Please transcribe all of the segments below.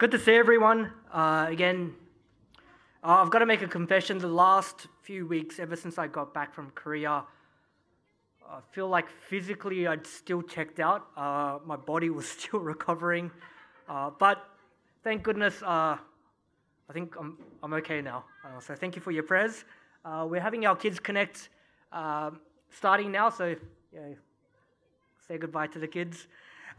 good to see everyone uh, again. Uh, I've got to make a confession. The last few weeks, ever since I got back from Korea, I feel like physically I'd still checked out. Uh, my body was still recovering. Uh, but thank goodness, uh, I think I'm, I'm okay now. Uh, so thank you for your prayers. we're having our kids connect um, starting now. So yeah, say goodbye to the kids.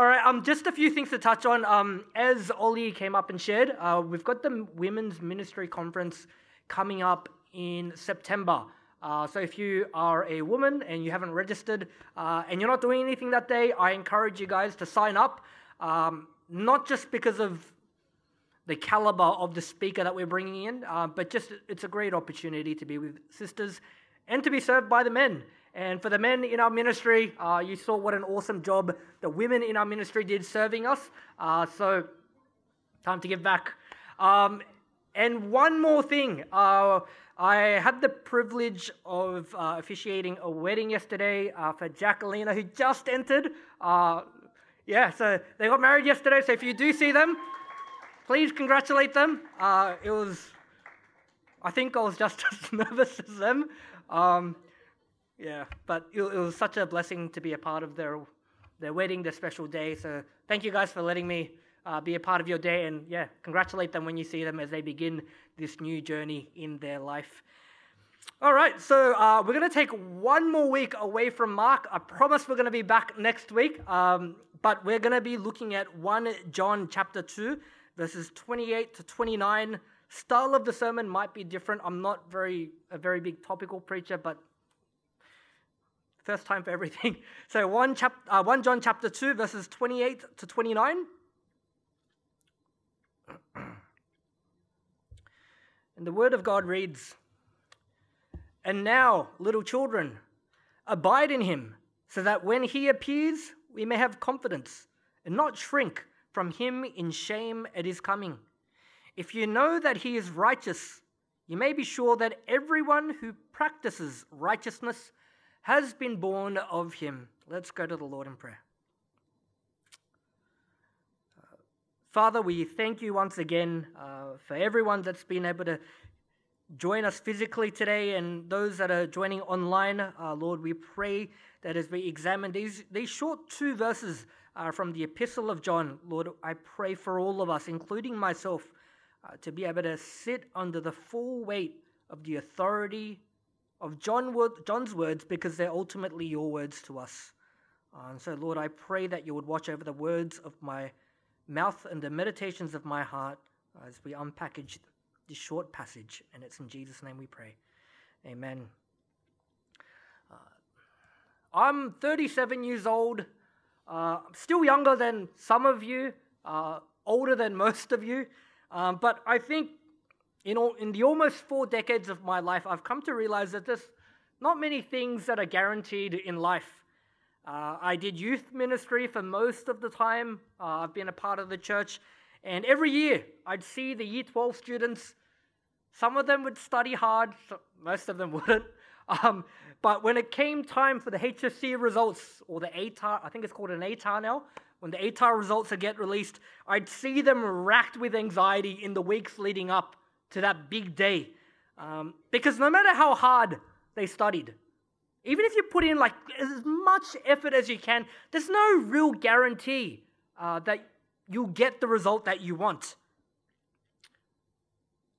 All right, um, just a few things to touch on. Um, as Ollie came up and shared, uh, we've got the Women's Ministry Conference coming up in September. Uh, so if you are a woman and you haven't registered uh, and you're not doing anything that day, I encourage you guys to sign up. Um, not just because of the caliber of the speaker that we're bringing in, uh, but just it's a great opportunity to be with sisters and to be served by the men. And for the men in our ministry, uh, you saw what an awesome job the women in our ministry did serving us. Uh, so, time to give back. Um, and one more thing. Uh, I had the privilege of uh, officiating a wedding yesterday uh, for Jacqueline, who just entered. Uh, yeah, so they got married yesterday. So if you do see them, please congratulate them. it was, I think I was just as nervous as them. Um, yeah, but it, it, was such a blessing to be a part of their their wedding, their special day. So thank you guys for letting me uh, be a part of your day, and yeah, congratulate them when you see them as they begin this new journey in their life. All right, so uh, we're going to take one more week away from Mark. I promise we're going to be back next week, um, but we're going to be looking at 1 John chapter 2, verses 28 to 29. Style of the sermon might be different. I'm not very a very big topical preacher, but First time for everything. So 1, chap- uh, 1 John chapter 2, verses 28 to 29. And the word of God reads And now, little children, abide in him, so that when he appears, we may have confidence and not shrink from him in shame at his coming. If you know that he is righteous, you may be sure that everyone who practices righteousness has been born of him. Let's go to the Lord in prayer. Father, we thank you once again uh, for everyone that's been able to join us physically today and those that are joining online. Uh, Lord, we pray that as we examine these, these short two verses uh, from the Epistle of John, Lord, I pray for all of us, including myself, uh, to be able to sit under the full weight of the authority of John, John's words because they're ultimately your words to us. Uh, and so, Lord, I pray that you would watch over the words of my mouth and the meditations of my heart as we unpackage this short passage. And it's in Jesus' name we pray. Amen. Uh, I'm 37 years old, uh, still younger than some of you, uh, older than most of you. Um, but I think in, all, in the almost four decades of my life, I've come to realize that there's not many things that are guaranteed in life. Uh, I did youth ministry for most of the time. Uh, I've been a part of the church. And every year, I'd see the year 12 students. Some of them would study hard, most of them wouldn't. Um, but when it came time for the HSC results, or the ATAR, I think it's called an ATAR now, when the ATAR results would get released, I'd see them racked with anxiety in the weeks leading up to that big day. Um, because no matter how hard they studied, even if you put in like as much effort as you can, there's no real guarantee uh, that you'll get the result that you want.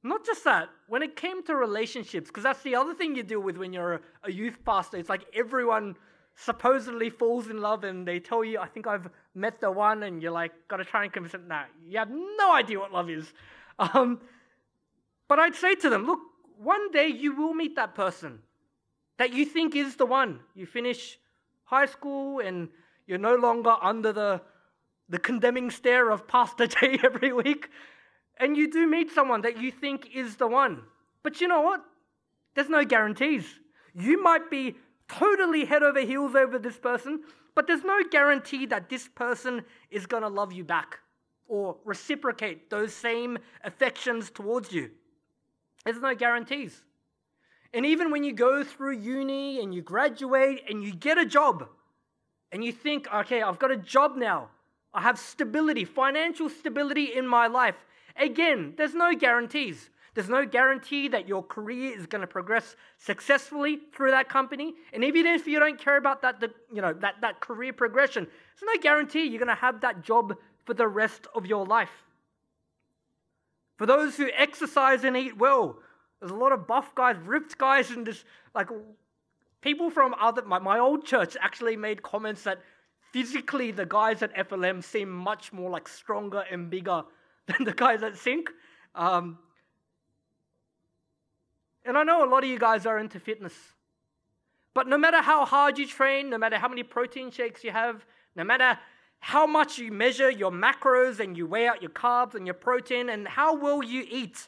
Not just that, when it came to relationships, because that's the other thing you deal with when you're a, a youth pastor, it's like everyone supposedly falls in love and they tell you, I think I've met the one, and you're like, gotta try and convince them. Nah, you have no idea what love is. Um, but I'd say to them, look, one day you will meet that person that you think is the one. You finish high school and you're no longer under the, the condemning stare of Pastor Jay every week. And you do meet someone that you think is the one. But you know what? There's no guarantees. You might be totally head over heels over this person, but there's no guarantee that this person is going to love you back or reciprocate those same affections towards you. There's no guarantees. And even when you go through uni and you graduate and you get a job and you think, okay, I've got a job now, I have stability, financial stability in my life. Again, there's no guarantees. There's no guarantee that your career is going to progress successfully through that company. And even if you don't care about that, the, you know, that, that career progression, there's no guarantee you're going to have that job for the rest of your life. For those who exercise and eat well, there's a lot of buff guys, ripped guys, and just like people from other my, my old church actually made comments that physically the guys at FLM seem much more like stronger and bigger than the guys at Sync. Um, and I know a lot of you guys are into fitness. But no matter how hard you train, no matter how many protein shakes you have, no matter how much you measure your macros and you weigh out your carbs and your protein and how well you eat,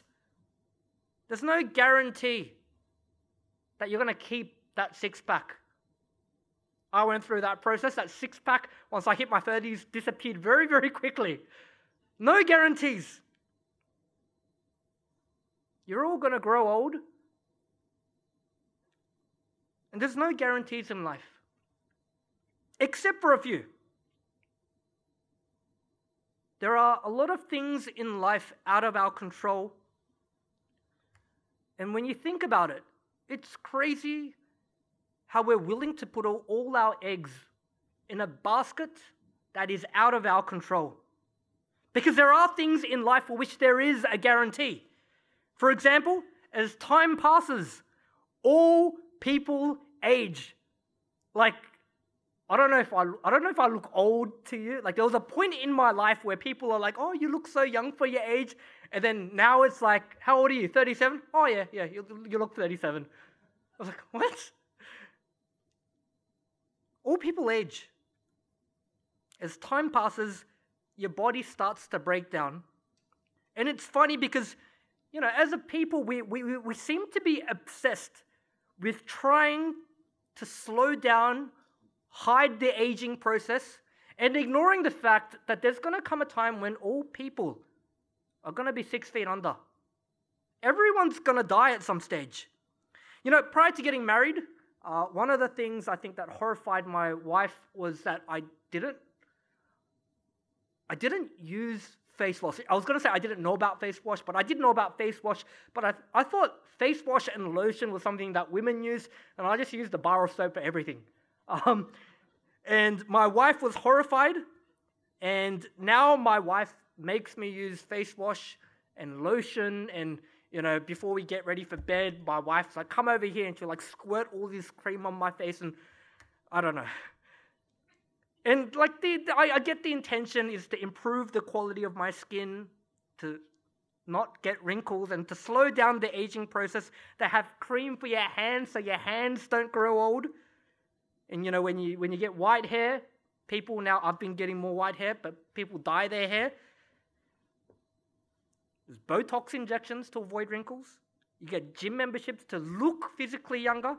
there's no guarantee that you're going to keep that six pack. I went through that process. That six pack, once I hit my 30s, disappeared very, very quickly. No guarantees. You're all going to grow old. And there's no guarantees in life, except for a few. There are a lot of things in life out of our control. And when you think about it, it's crazy how we're willing to put all, our eggs in a basket that is out of our control. Because there are things in life for which there is a guarantee. For example, as time passes, all people age. Like, I don't know if I, I don't know if I look old to you. Like there was a point in my life where people are like, "Oh, you look so young for your age," and then now it's like, "How old are you? 37? Oh yeah, yeah, you, you look 37." I was like, "What?" All people age. As time passes, your body starts to break down, and it's funny because, you know, as a people, we we we seem to be obsessed with trying to slow down hide the aging process, and ignoring the fact that there's going to come a time when all people are going to be six feet under. Everyone's going to die at some stage. You know, prior to getting married, uh, one of the things I think that horrified my wife was that I didn't, I didn't use face wash. I was going to say I didn't know about face wash, but I did know about face wash. But I, I thought face wash and lotion was something that women use, and I just used a bar of soap for everything. Um, and my wife was horrified, and now my wife makes me use face wash and lotion and you know before we get ready for bed my wife's like come over here and she'll like squirt all this cream on my face and i don't know. And like the, the I, I get the intention is to improve the quality of my skin to not get wrinkles and to slow down the aging process to have cream for your hands so your hands don't grow old and you know, when you when you get white hair, people now I've been getting more white hair, but people dye their hair. There's Botox injections to avoid wrinkles. You get gym memberships to look physically younger.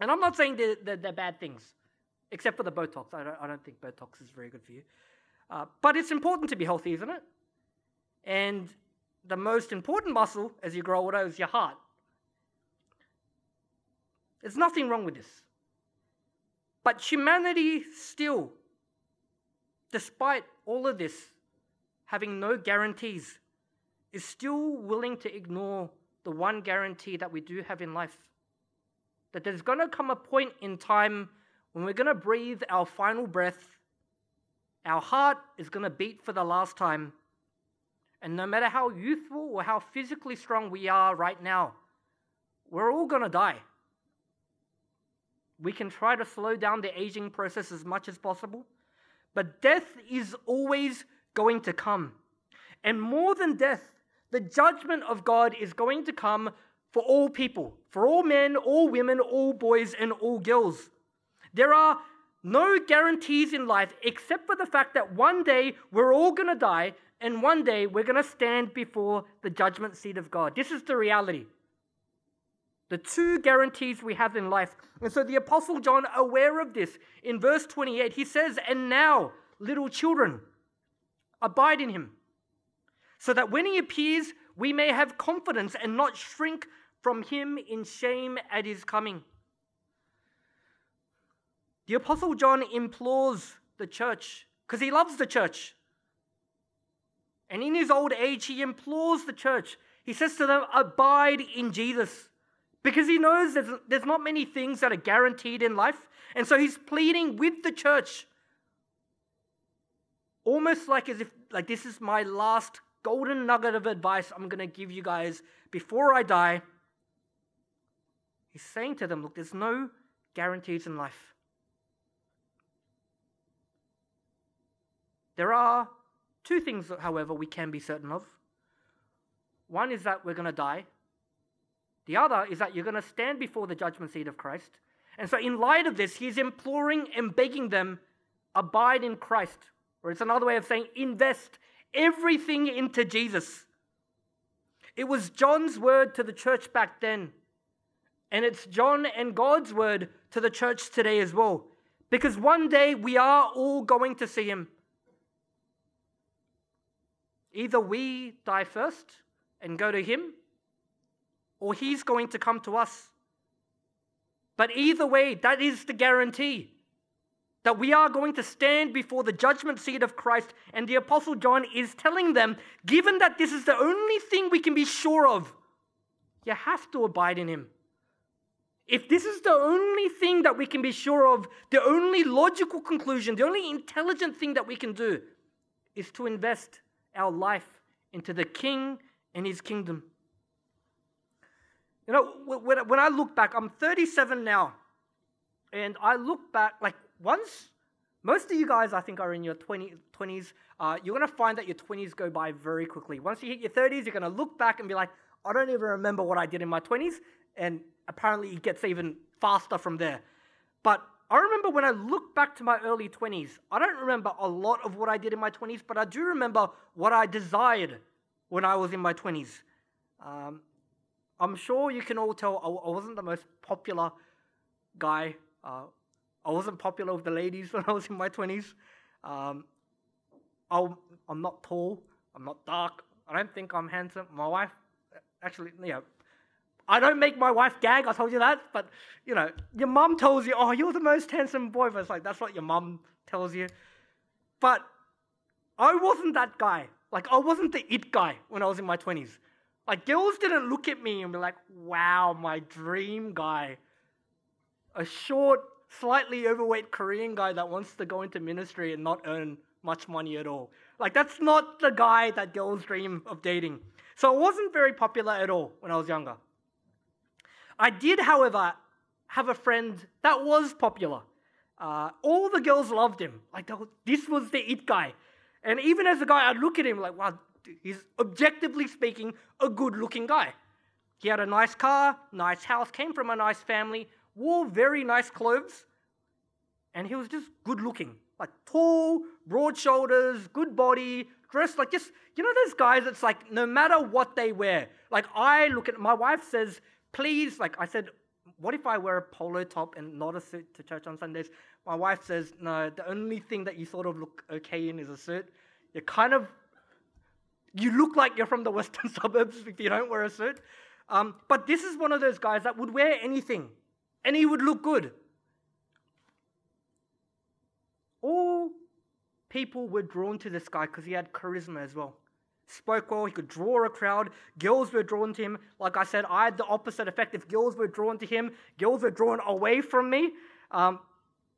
And I'm not saying they're, they're, they're bad things, except for the Botox. I don't, I don't think Botox is very good for you. Uh, but it's important to be healthy, isn't it? And the most important muscle as you grow older is your heart. There's nothing wrong with this. But humanity still, despite all of this, having no guarantees, is still willing to ignore the one guarantee that we do have in life. That there's going to come a point in time when we're going to breathe our final breath, our heart is going to beat for the last time. And no matter how youthful or how physically strong we are right now, we're all going to die. We can try to slow down the aging process as much as possible, but death is always going to come. And more than death, the judgment of God is going to come for all people, for all men, all women, all boys, and all girls. There are no guarantees in life except for the fact that one day we're all going to die and one day we're going to stand before the judgment seat of God. This is the reality. The two guarantees we have in life. And so the Apostle John, aware of this, in verse 28, he says, And now, little children, abide in him, so that when he appears, we may have confidence and not shrink from him in shame at his coming. The Apostle John implores the church because he loves the church. And in his old age, he implores the church. He says to them, Abide in Jesus. Because he knows there's, there's not many things that are guaranteed in life. And so he's pleading with the church. Almost like as if, like, this is my last golden nugget of advice I'm going to give you guys before I die. He's saying to them, Look, there's no guarantees in life. There are two things, however, we can be certain of. One is that we're going to die. The other is that you're going to stand before the judgment seat of Christ. And so, in light of this, he's imploring and begging them, abide in Christ. Or it's another way of saying, invest everything into Jesus. It was John's word to the church back then. And it's John and God's word to the church today as well. Because one day we are all going to see him. Either we die first and go to him, or he's going to come to us. But either way, that is the guarantee that we are going to stand before the judgment seat of Christ. And the Apostle John is telling them, given that this is the only thing we can be sure of, you have to abide in him. If this is the only thing that we can be sure of, the only logical conclusion, the only intelligent thing that we can do is to invest our life into the King and his kingdom. You know, when I look back, I'm 37 now, and I look back, like, once, most of you guys, I think, are in your 20, 20s, uh, you're going to find that your 20s go by very quickly. Once you hit your 30s, you're going to look back and be like, I don't even remember what I did in my 20s, and apparently it gets even faster from there. But I remember when I look back to my early 20s, I don't remember a lot of what I did in my 20s, but I do remember what I desired when I was in my 20s. Um, I'm sure you can all tell I, I wasn't the most popular guy. Uh, I wasn't popular with the ladies when I was in my 20s. Um, i am not tall. I'm not dark. I don't think I'm handsome. My wife, actually, yeah, I don't make my wife gag, I told you that, but you know, your mum tells you, oh, you're the most handsome boy. But it's like, that's what your mum tells you. But I wasn't that guy. Like, I wasn't the it guy when I was in my 20s. Like, girls didn't look at me and be like, wow, my dream guy. A short, slightly overweight Korean guy that wants to go into ministry and not earn much money at all. Like, that's not the guy that girls dream of dating. So I wasn't very popular at all when I was younger. I did, however, have a friend that was popular. Uh, all the girls loved him. Like, this was the it guy. And even as a guy, I'd look at him like, wow, he's objectively speaking a good looking guy. He had a nice car, nice house, came from a nice family, wore very nice clothes, and he was just good looking. Like tall, broad shoulders, good body, dressed like just, you know, those guys, that's like no matter what they wear. Like I look at, my wife says please, like I said, what if I wear a polo top and not a suit to church on Sundays? My wife says, no, the only thing that you sort of look okay in is a suit. You're kind of, you look like you're from the western suburbs if you don't wear a suit. Um, but this is one of those guys that would wear anything and he would look good. All people were drawn to this guy because he had charisma as well spoke well, he could draw a crowd. Girls were drawn to him. Like I said, I had the opposite effect. If girls were drawn to him, girls were drawn away from me. Um,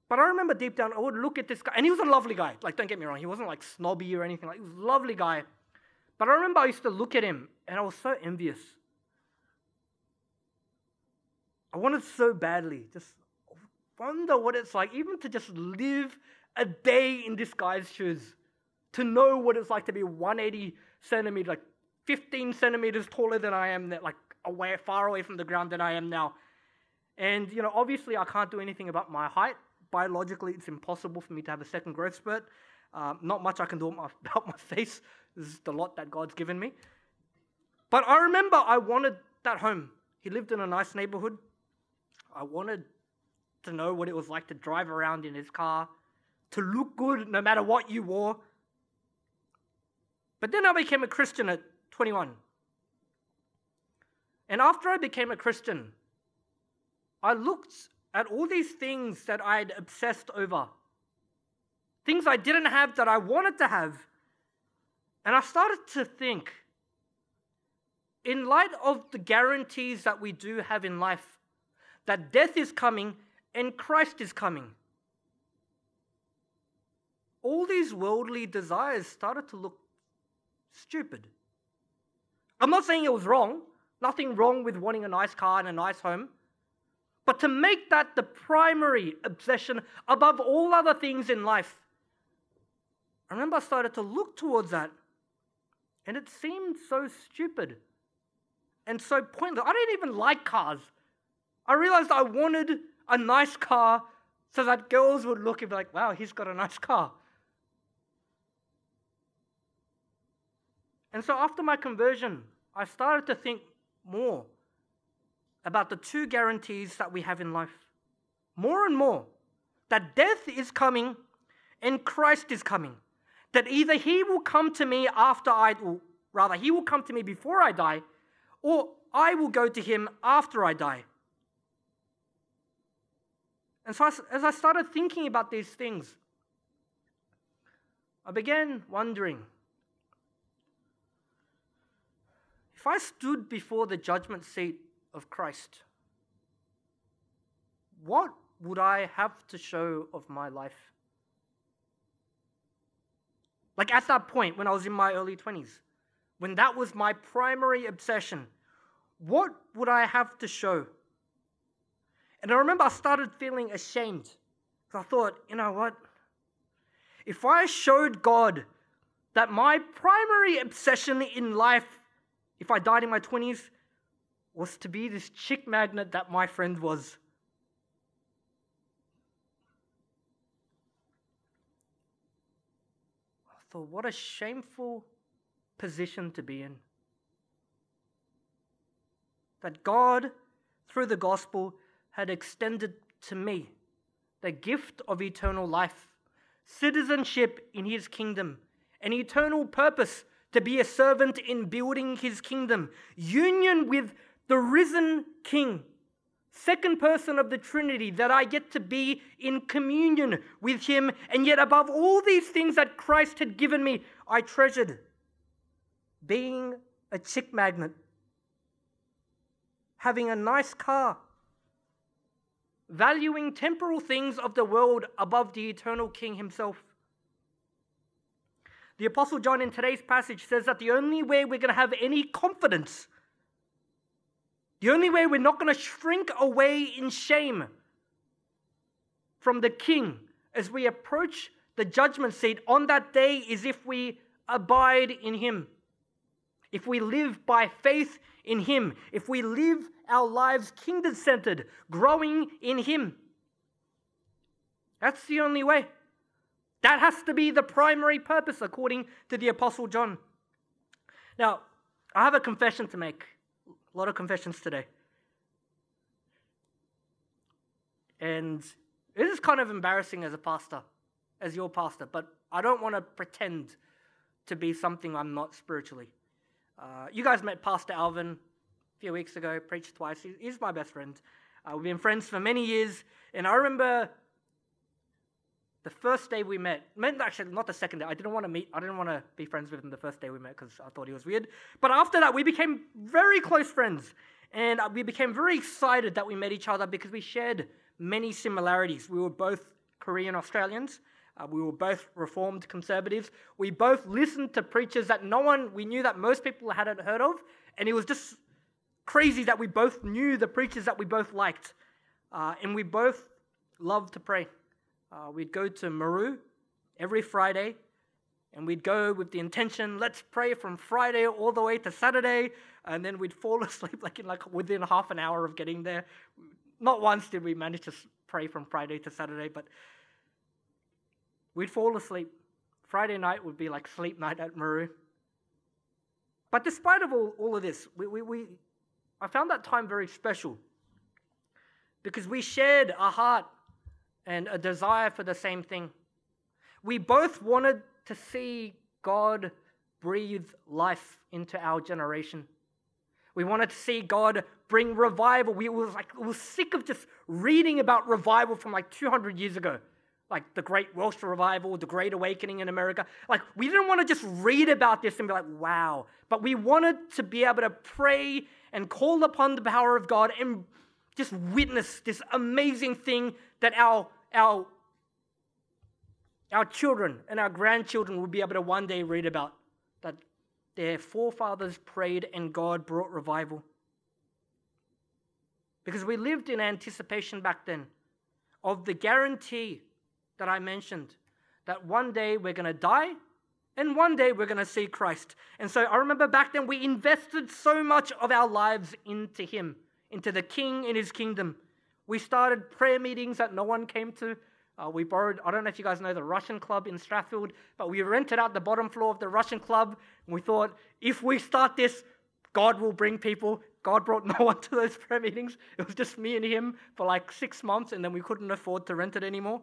but I remember deep down, I would look at this guy, and he was a lovely guy. Like, don't get me wrong, he wasn't like snobby or anything. Like, he was a lovely guy. But I remember I used to look at him, and I was so envious. I wanted so badly, just wonder what it's like, even to just live a day in this guy's shoes, to know what it's like to be 180 centimeters, like 15 centimeters taller than I am, like away, far away from the ground than I am now. And, you know, obviously I can't do anything about my height. Biologically, it's impossible for me to have a second growth spurt. Um, not much I can do about my face. This is the lot that God's given me. But I remember I wanted that home. He lived in a nice neighborhood. I wanted to know what it was like to drive around in his car, to look good no matter what you wore. But then I became a Christian at 21. And after I became a Christian, I looked at all these things that I'd obsessed over. things I didn't have that I wanted to have. And I started to think, in light of the guarantees that we do have in life, that death is coming and Christ is coming, all these worldly desires started to look stupid. I'm not saying it was wrong, nothing wrong with wanting a nice car and a nice home. But to make that the primary obsession above all other things in life, I remember I started to look towards that, and it seemed so stupid and so pointless. I didn't even like cars. I realized I wanted a nice car so that girls would look and be like, wow, he's got a nice car. And so after my conversion, I started to think more about the two guarantees that we have in life. More and more that death is coming and Christ is coming. That either he will come to me after I, or rather, he will come to me before I die, or I will go to him after I die. And so, as I started thinking about these things, I began wondering if I stood before the judgment seat of Christ, what would I have to show of my life? Like at that point, when I was in my early 20s, when that was my primary obsession, what would I have to show? And I remember I started feeling ashamed because I thought, you know what? If I showed God that my primary obsession in life, if I died in my 20s, was to be this chick magnet that my friend was. I thought, what a shameful position to be in. That God, through the gospel, had extended to me the gift of eternal life, citizenship in his kingdom, an eternal purpose to be a servant in building his kingdom, union with the risen King, second person of the Trinity, that I get to be in communion with Him. And yet, above all these things that Christ had given me, I treasured being a chick magnet, having a nice car, valuing temporal things of the world above the eternal King Himself. The Apostle John in today's passage says that the only way we're going to have any confidence the only way we're not going to shrink away in shame from the king as we approach the judgment seat on that day is if we abide in him. If we live by faith in him, if we live our lives kingdom centered, growing in him. That's the only way. That has to be the primary purpose, according to the Apostle John. Now, I have a confession to make. A lot of confessions today. And this is kind of embarrassing as a pastor, as your pastor, but I don't want to pretend to be something I'm not spiritually. Uh, you guys met Pastor Alvin a few weeks ago, preached twice. He's my best friend. Uh, we've been friends for many years, and I remember the first day we met, actually not the second day. I didn't want to meet. I didn't want to be friends with him the first day we met because I thought he was weird. But after that, we became very close friends, and we became very excited that we met each other because we shared many similarities. We were both Korean Australians. Uh, we were both Reformed conservatives. We both listened to preachers that no one, we knew that most people hadn't heard of, and it was just crazy that we both knew the preachers that we both liked. Uh, and we both loved to pray. Uh, we'd go to Maru every Friday, and we'd go with the intention, let's pray from Friday all the way to Saturday, and then we'd fall asleep like in like within half an hour of getting there. Not once did we manage to pray from Friday to Saturday, but we'd fall asleep. Friday night would be like sleep night at Maru. But despite of all, all of this, we, we, we, I found that time very special because we shared a heart and a desire for the same thing. We both wanted to see God breathe life into our generation. We wanted to see God bring revival. We was like we were sick of just reading about revival from like 200 years ago. like the Great Welsh Revival, the Great Awakening in America. Like, we didn't want to just read about this and be like, wow. But we wanted to be able to pray and call upon the power of God and just witness this amazing thing that our, our, our children and our grandchildren will be able to one day read about. That their forefathers prayed and God brought revival. Because we lived in anticipation back then of the guarantee that I mentioned that one day we're going to die and one day we're going to see Christ. And so I remember back then we invested so much of our lives into Him, into the King in His kingdom. We started prayer meetings that no one came to. Uh, we borrowed, I don't know if you guys know the Russian club in Strathfield, but we rented out the bottom floor of the Russian club. And we thought, if we start this, God will bring people. God brought no one to those prayer meetings. It was just me and him for like six months, and then we couldn't afford to rent it anymore.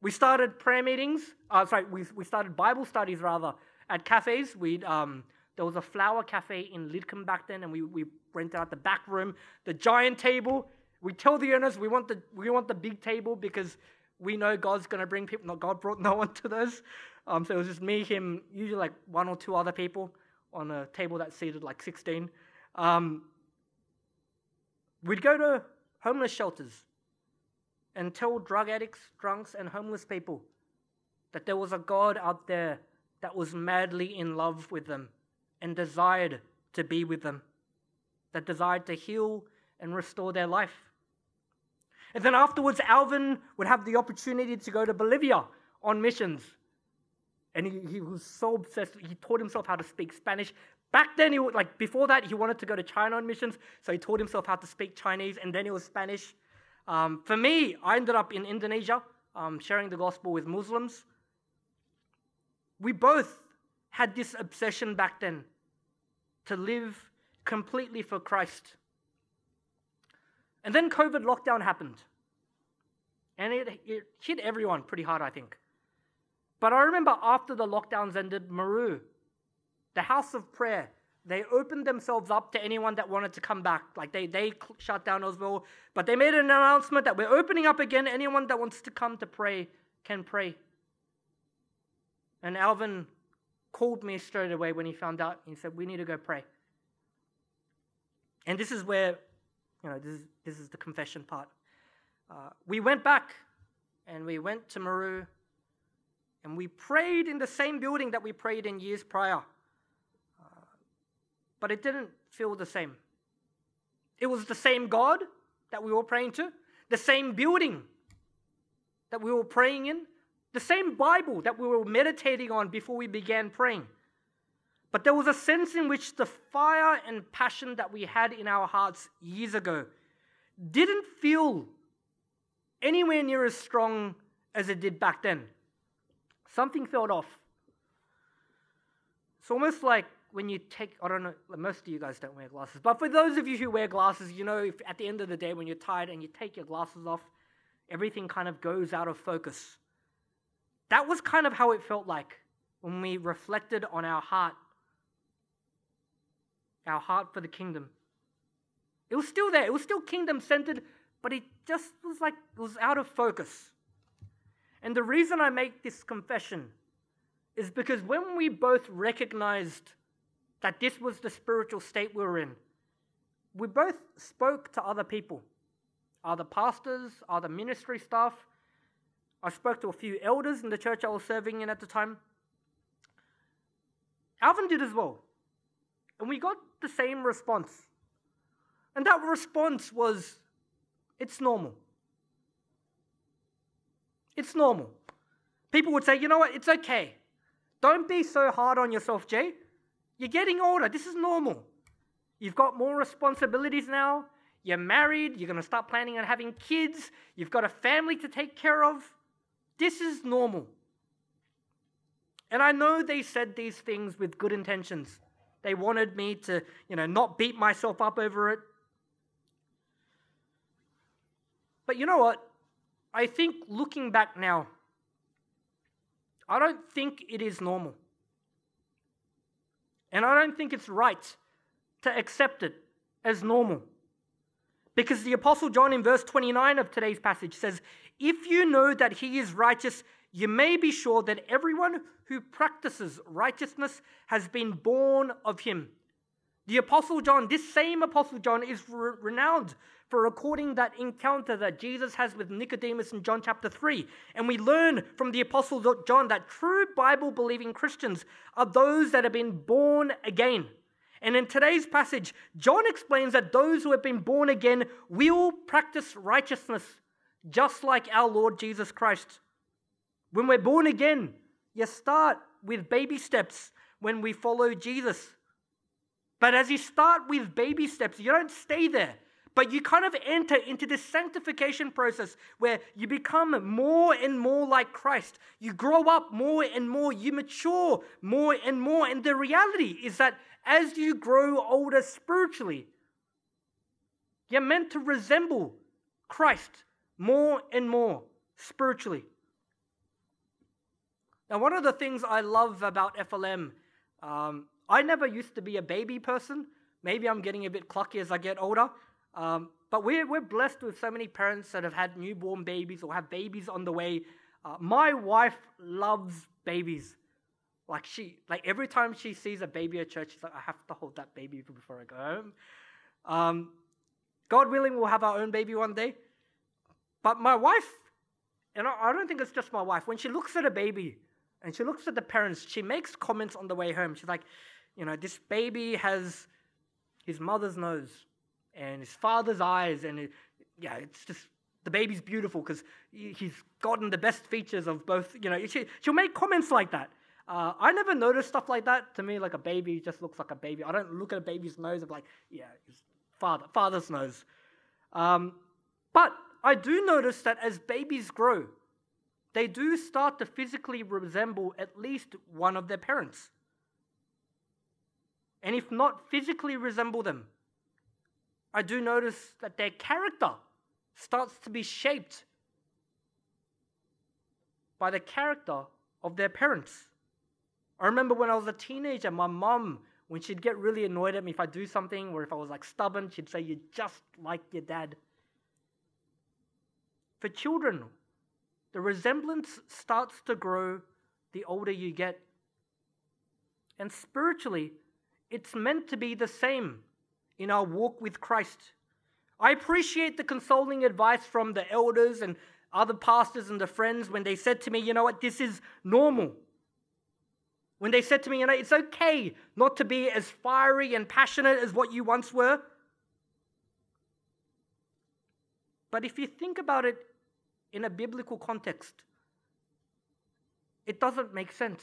We started prayer meetings. Uh, sorry, we, we started Bible studies rather at cafes. We'd um, there was a flower cafe in Lidcombe back then, and we, we rented out the back room, the giant table. We tell the owners we want the we want the big table because we know God's going to bring people. No, God brought no one to those. Um, so it was just me, him, usually like one or two other people on a table that seated like 16. Um, we'd go to homeless shelters and tell drug addicts, drunks, and homeless people that there was a God out there that was madly in love with them and desired to be with them, that desired to heal and restore their life. And then afterwards, Alvin would have the opportunity to go to Bolivia on missions. And he, he was so obsessed, he taught himself how to speak Spanish. Back then, he would, like before that, he wanted to go to China on missions, so he taught himself how to speak Chinese, and then it was Spanish. Um, for me, I ended up in Indonesia um, sharing the gospel with Muslims. We both had this obsession back then to live completely for Christ. And then COVID lockdown happened. And it, it hit everyone pretty hard, I think. But I remember after the lockdowns ended, Maru, the house of prayer, they opened themselves up to anyone that wanted to come back. Like they, they shut down as well. But they made an announcement that we're opening up again. Anyone that wants to come to pray can pray. And Alvin called me straight away when he found out. He said, We need to go pray. And this is where, you know, this is, this is the confession part. Uh, we went back and we went to Maru and we prayed in the same building that we prayed in years prior but it didn't feel the same. It was the same God that we were praying to, the same building that we were praying in, the same Bible that we were meditating on before we began praying. But there was a sense in which the fire and passion that we had in our hearts years ago didn't feel anywhere near as strong as it did back then. Something felt off. It's almost like when you take, I don't know, most of you guys don't wear glasses, but for those of you who wear glasses, you know, if at the end of the day when you're tired and you take your glasses off, everything kind of goes out of focus. That was kind of how it felt like when we reflected on our heart, our heart for the kingdom. It was still there, it was still kingdom centered, but it just was like it was out of focus. And the reason I make this confession is because when we both recognized that this was the spiritual state we were in. We both spoke to other people, other pastors, other ministry staff. I spoke to a few elders in the church I was serving in at the time. Alvin did as well. And we got the same response. And that response was it's normal. It's normal. People would say, you know what, it's okay. Don't be so hard on yourself, Jay. You're getting older. This is normal. You've got more responsibilities now. You're married. You're going to start planning on having kids. You've got a family to take care of. This is normal. And I know they said these things with good intentions. They wanted me to, you know, not beat myself up over it. But you know what? I think looking back now, I don't think it is normal. And I don't think it's right to accept it as normal. Because the Apostle John in verse 29 of today's passage says, If you know that he is righteous, you may be sure that everyone who practices righteousness has been born of him. The Apostle John, this same Apostle John, is re- renowned for recording that encounter that Jesus has with Nicodemus in John chapter 3. And we learn from the Apostle John that true Bible believing Christians are those that have been born again. And in today's passage, John explains that those who have been born again will practice righteousness, just like our Lord Jesus Christ. When we're born again, you start with baby steps when we follow Jesus. But as you start with baby steps, you don't stay there. But you kind of enter into this sanctification process where you become more and more like Christ. You grow up more and more. You mature more and more. And the reality is that as you grow older spiritually, you're meant to resemble Christ more and more spiritually. Now, one of the things I love about FLM, um, I never used to be a baby person. Maybe I'm getting a bit clucky as I get older. Um, but we're, we're blessed with so many parents that have had newborn babies or have babies on the way. Uh, my wife loves babies. Like she, like every time she sees a baby at church, she's like, I have to hold that baby before I go home. Um, God willing, we'll have our own baby one day. But my wife, and I don't think it's just my wife, when she looks at a baby and she looks at the parents, she makes comments on the way home. She's like, you know, this baby has his mother's nose and his father's eyes, and it, yeah, it's just the baby's beautiful because he's gotten the best features of both. You know, she, she'll make comments like that. Uh, I never noticed stuff like that. To me, like a baby just looks like a baby. I don't look at a baby's nose and like, yeah, father, father's nose. Um, but I do notice that as babies grow, they do start to physically resemble at least one of their parents. And if not physically resemble them, I do notice that their character starts to be shaped by the character of their parents. I remember when I was a teenager, my mom, when she'd get really annoyed at me if I do something or if I was like stubborn, she'd say, You're just like your dad. For children, the resemblance starts to grow the older you get. And spiritually, it's meant to be the same in our walk with Christ. I appreciate the consoling advice from the elders and other pastors and the friends when they said to me, you know what, this is normal. When they said to me, you know, it's okay not to be as fiery and passionate as what you once were. But if you think about it in a biblical context, it doesn't make sense.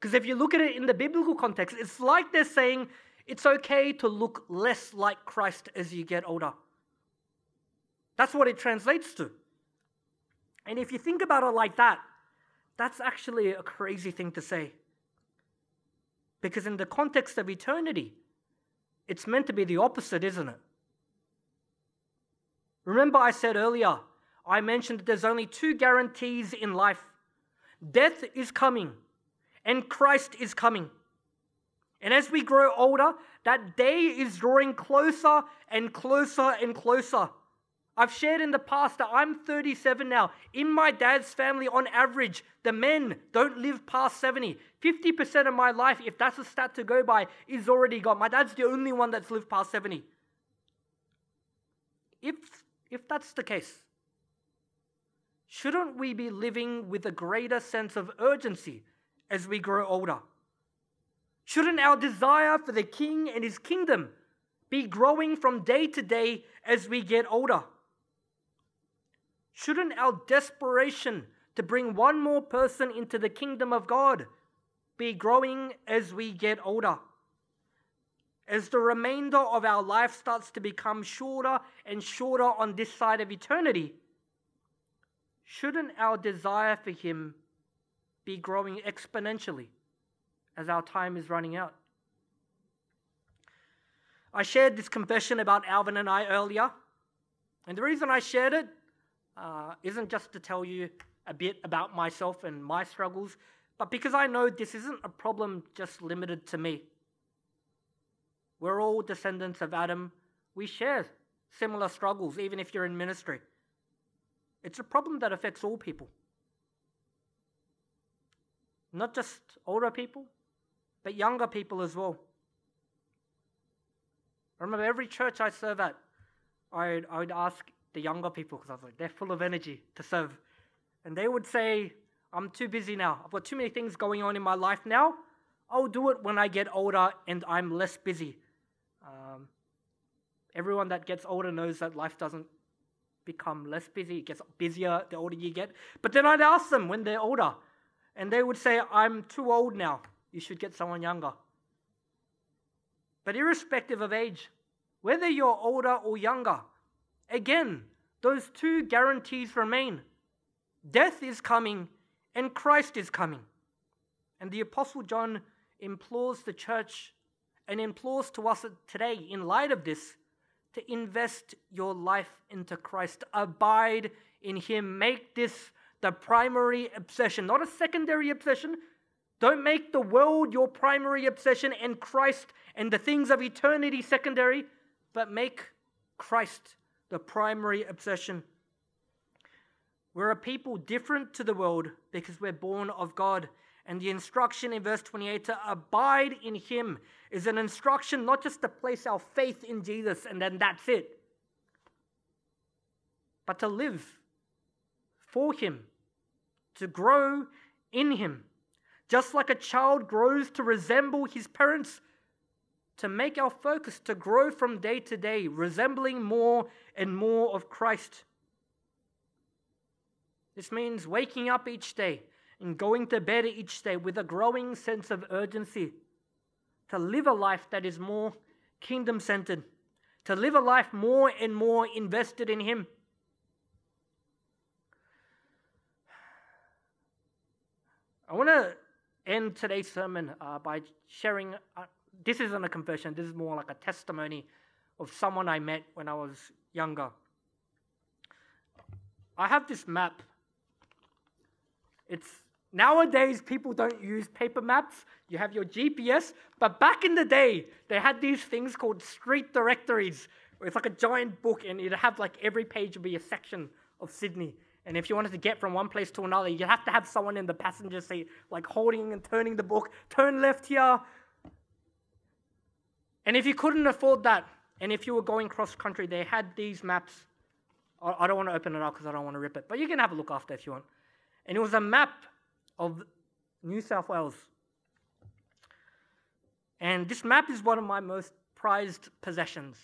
Because if you look at it in the biblical context, it's like they're saying it's okay to look less like Christ as you get older. That's what it translates to. And if you think about it like that, that's actually a crazy thing to say. Because in the context of eternity, it's meant to be the opposite, isn't it? Remember, I said earlier, I mentioned that there's only two guarantees in life death is coming, and Christ is coming. And as we grow older, that day is drawing closer and closer and closer. I've shared in the past that I'm 37 now. In my dad's family, on average, the men don't live past 70. 50% of my life, if that's a stat to go by, is already gone. My dad's the only one that's lived past 70. If, if that's the case, shouldn't we be living with a greater sense of urgency as we grow older? Shouldn't our desire for the king and his kingdom be growing from day to day as we get older? Shouldn't our desperation to bring one more person into the kingdom of God be growing as we get older? As the remainder of our life starts to become shorter and shorter on this side of eternity, shouldn't our desire for Him be growing exponentially? as our time is running out. I shared this confession about Alvin and I earlier, and the reason I shared it uh, not just to tell you a bit about myself and my struggles, but because I know this isn't a problem just limited to me. We're all descendants of Adam. We share similar struggles, even if you're in ministry. It's a problem that affects all people. Not just older people, but younger people as well. I remember every church I serve at, I would, I would ask the younger people, because I was like, they're full of energy to serve. And they would say, I'm too busy now. I've got too many things going on in my life now. I'll do it when I get older and I'm less busy. Um, everyone that gets older knows that life doesn't become less busy, it gets busier the older you get. But then I'd ask them when they're older, and they would say, I'm too old now. You should get someone younger. But irrespective of age, whether you're older or younger, again, those two guarantees remain. Death is coming and Christ is coming. And the Apostle John implores the church and implores to us today, in light of this, to invest your life into Christ. Abide in Him. Make this the primary obsession, not a secondary obsession. Don't make the world your primary obsession and Christ and the things of eternity secondary, but make Christ the primary obsession. We're a people different to the world because we're born of God. And the instruction in verse 28 to abide in Him is an instruction not just to place our faith in Jesus and then that's it, but to live for Him, to grow in Him. Just like a child grows to resemble his parents, to make our focus to grow from day to day, resembling more and more of Christ. This means waking up each day and going to bed each day with a growing sense of urgency to live a life that is more kingdom centered, to live a life more and more invested in Him. I want to end today's sermon uh, by sharing. Uh, this isn't a confession, this is more like a testimony of someone I met when I was younger. I have this map. It's nowadays people don't use paper maps. You have your GPS, but back in the day, they had these things called street directories. It's like a giant book, and it'd have like every page would be a section of Sydney. And if you wanted to get from one place to another, you'd have to have someone in the passenger seat, like holding and turning the book. Turn left here. And if you couldn't afford that, and if you were going cross country, they had these maps. I don't want to open it up because I don't want to rip it, but you can have a look after if you want. And it was a map of New South Wales. And this map is one of my most prized possessions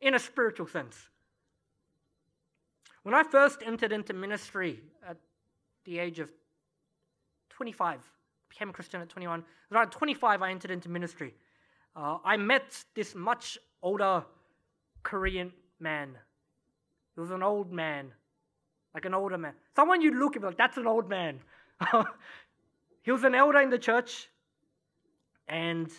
in a spiritual sense. When I first entered into ministry at the age of 25, became a Christian at 21, around 25, I entered into ministry. Uh, I met this much older Korean man. He was an old man, like an older man. Someone you'd look at like, that's an old man. he was an elder in the church, and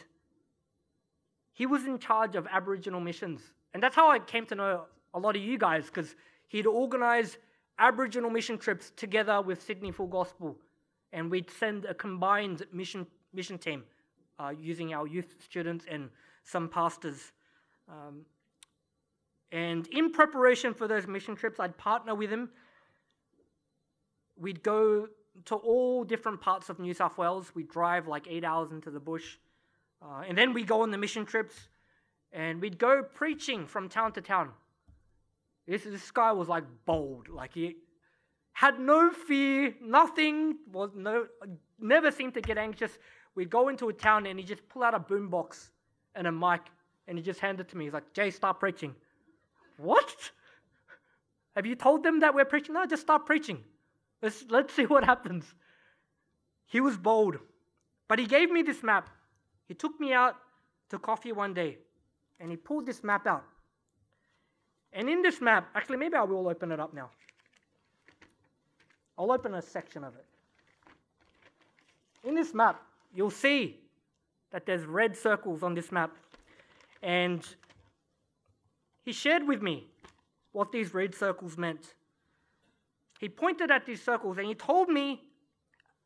he was in charge of Aboriginal missions. And that's how I came to know a lot of you guys, because he'd organize Aboriginal mission trips together with Sydney Full Gospel, and we'd send a combined mission mission team uh, using our youth students and some pastors. Um, and in preparation for those mission trips, I'd partner with him. We'd go to all different parts of New South Wales. We'd drive like eight hours into the bush. Uh, and then we'd go on the mission trips and we'd go preaching from town to town. This, this guy was like bold, like he had no fear, nothing, was no, never seemed to get anxious. We'd go into a town and he'd just pull out a boombox and a mic and he just handed it to me. He's like, Jay, start preaching. What? Have you told them that we're preaching? No, just start preaching. Let's, let's see what happens. He was bold, but he gave me this map. He took me out to coffee one day and he pulled this map out. And in this map, actually, maybe I will open it up now. I'll open a section of it. In this map, you'll see that there's red circles on this map. And he shared with me what these red circles meant. He pointed at these circles and he told me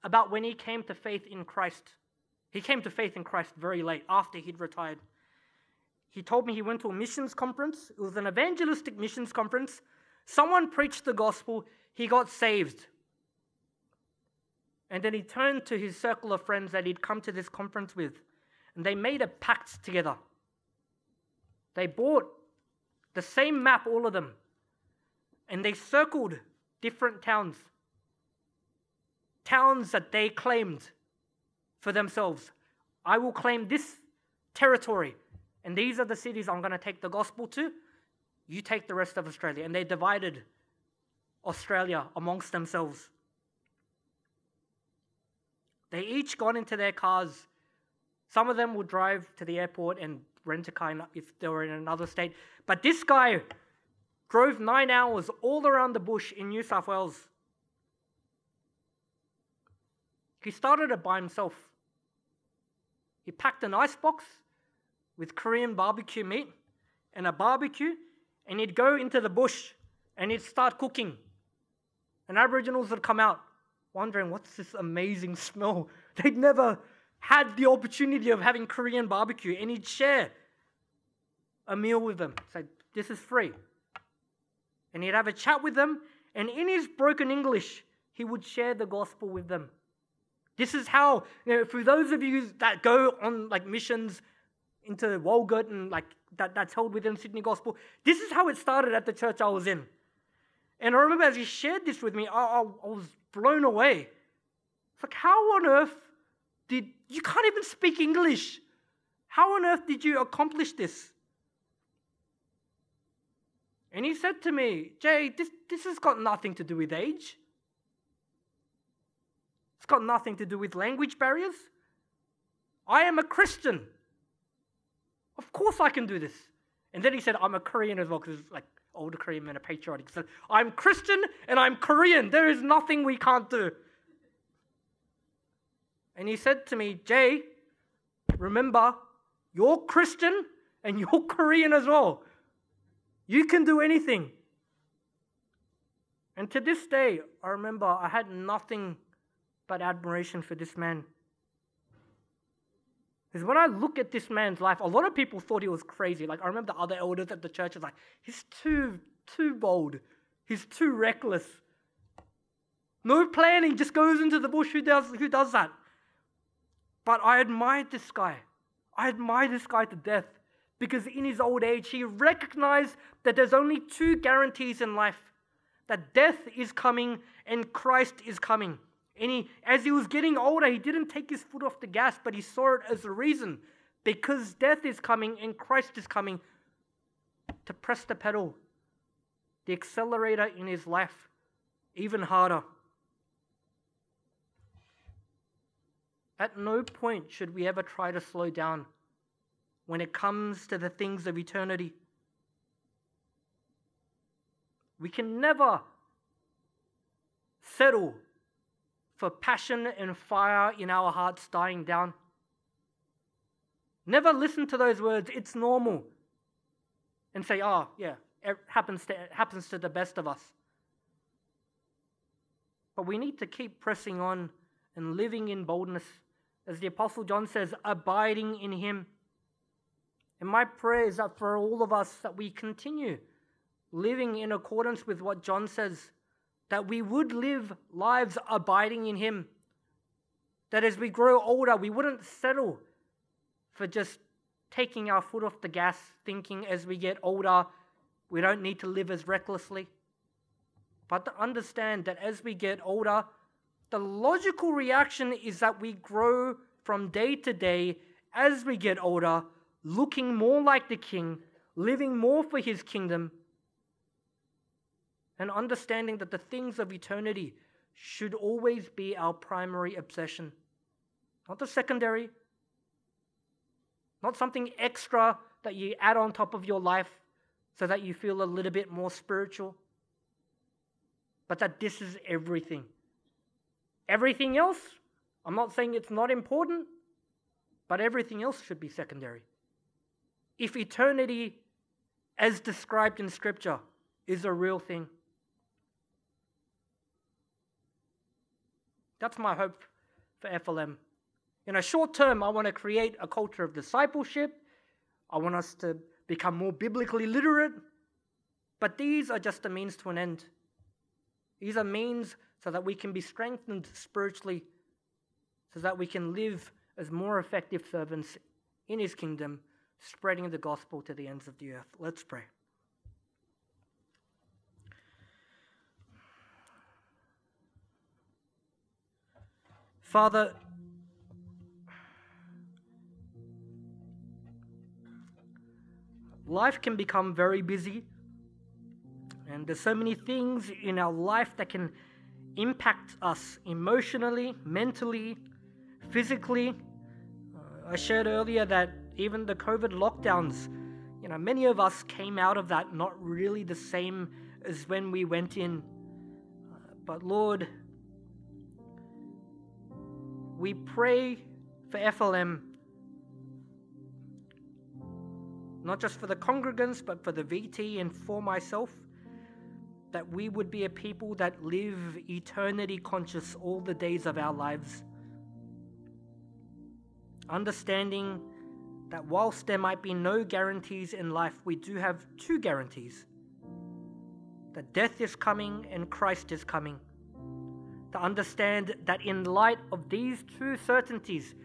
about when he came to faith in Christ. He came to faith in Christ very late after he'd retired. He told me he went to a missions conference. It was an evangelistic missions conference. Someone preached the gospel. he got saved. And then he turned to his circle of friends that he'd come to this conference with, and they made a pact together. They bought the same map, all of them, and they circled different towns. Towns that they claimed for themselves. I will claim this territory, and these are the cities I'm going to take the gospel to. You take the rest of Australia. And they divided Australia amongst themselves. They each got into their cars. Some of them would drive to the airport and rent a car if they were in another state. But this guy drove nine hours all around the bush in New South Wales. He started it by himself. He packed an ice box with Korean barbecue meat and a barbecue, and he'd go into the bush and he'd start cooking. And Aboriginals would come out wondering, what's this amazing smell? They'd never had the opportunity of having Korean barbecue, and he'd share a meal with them. Say, this is free. And he'd have a chat with them, and in his broken English, he would share the gospel with them. This is how, you know, for those of you that go on like missions into Walgett and like that, that's held within Sydney Gospel, this is how it started at the church I was in. And I remember as he shared this with me, I, I, I was blown away. It's like, how on earth did you can't even speak English? How on earth did you accomplish this? And he said to me, Jay, this, this has got nothing to do with age. It's got nothing to do with language barriers. I am a Christian. Of course I can do this. And then he said, I'm a Korean as well, because like older Korean men are patriotic. So I'm Christian and I'm Korean. There is nothing we can't do. And he said to me, Jay, remember, you're Christian and you're Korean as well. You can do anything. And to this day, I remember I had nothing but admiration for this man. Because when I look at this man's life, a lot of people thought he was crazy. Like I remember the other elders at the church was like, he's too, too bold. He's too reckless. No planning, just goes into the bush. Who does, who does that? But I admired this guy. I admired this guy to death because in his old age, he recognized that there's only two guarantees in life that death is coming and Christ is coming. And he, as he was getting older, he didn't take his foot off the gas, but he saw it as a reason because death is coming and Christ is coming to press the pedal, the accelerator in his life, even harder. At no point should we ever try to slow down when it comes to the things of eternity. We can never settle for passion and fire in our hearts dying down. Never listen to those words, it's normal, and say, oh, yeah, it happens to, it happens to the best of us. But we need to keep pressing on and living in boldness, as the Apostle John says, abiding in Him. And my prayer is that for all of us that we continue living in accordance with what John says that we would live lives abiding in Him. That as we grow older, we wouldn't settle for just taking our foot off the gas, thinking as we get older, we don't need to live as recklessly. But to understand that as we get older, the logical reaction is that we grow from day to day as we get older, looking more like the King, living more for His kingdom, and understanding that the things of eternity should always be our primary obsession, not the secondary, not something extra that you add on top of your life so that you feel a little bit more spiritual, but that this is everything. Everything else, I'm not saying it's not important, but everything else should be secondary. If eternity, as described in Scripture, is a real thing, That's my hope for FLM. In a short term, I want to create a culture of discipleship. I want us to become more biblically literate. But these are just a means to an end. These are means so that we can be strengthened spiritually, so that we can live as more effective servants in His kingdom, spreading the gospel to the ends of the earth. Let's pray. Father, life can become very busy, and there's so many things in our life that can impact us emotionally, mentally, physically. Uh, I shared earlier that even the COVID lockdowns, you know, many of us came out of that not really the same as when we went in. Uh, but Lord, we pray for FLM, not just for the congregants, but for the VT and for myself, that we would be a people that live eternity conscious all the days of our lives. Understanding that whilst there might be no guarantees in life, we do have two guarantees that death is coming and Christ is coming to understand that in light of these two certainties,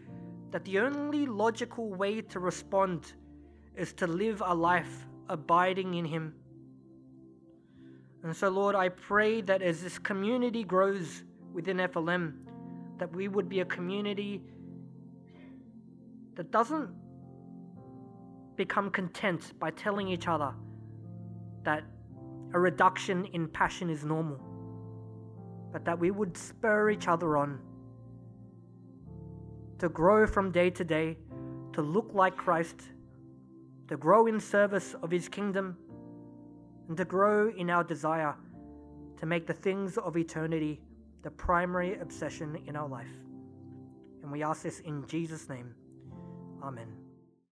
that the only logical way to respond is to live a life abiding in Him. And so, Lord, I pray that as this community grows within FLM, that we would be a community that doesn't become content by telling each other that a reduction in passion is normal but that we would spur each other on to grow from day to day, to look like Christ, to grow in service of His kingdom, and to grow in our desire to make the things of eternity the primary obsession in our life. And we ask this in Jesus' name. Amen.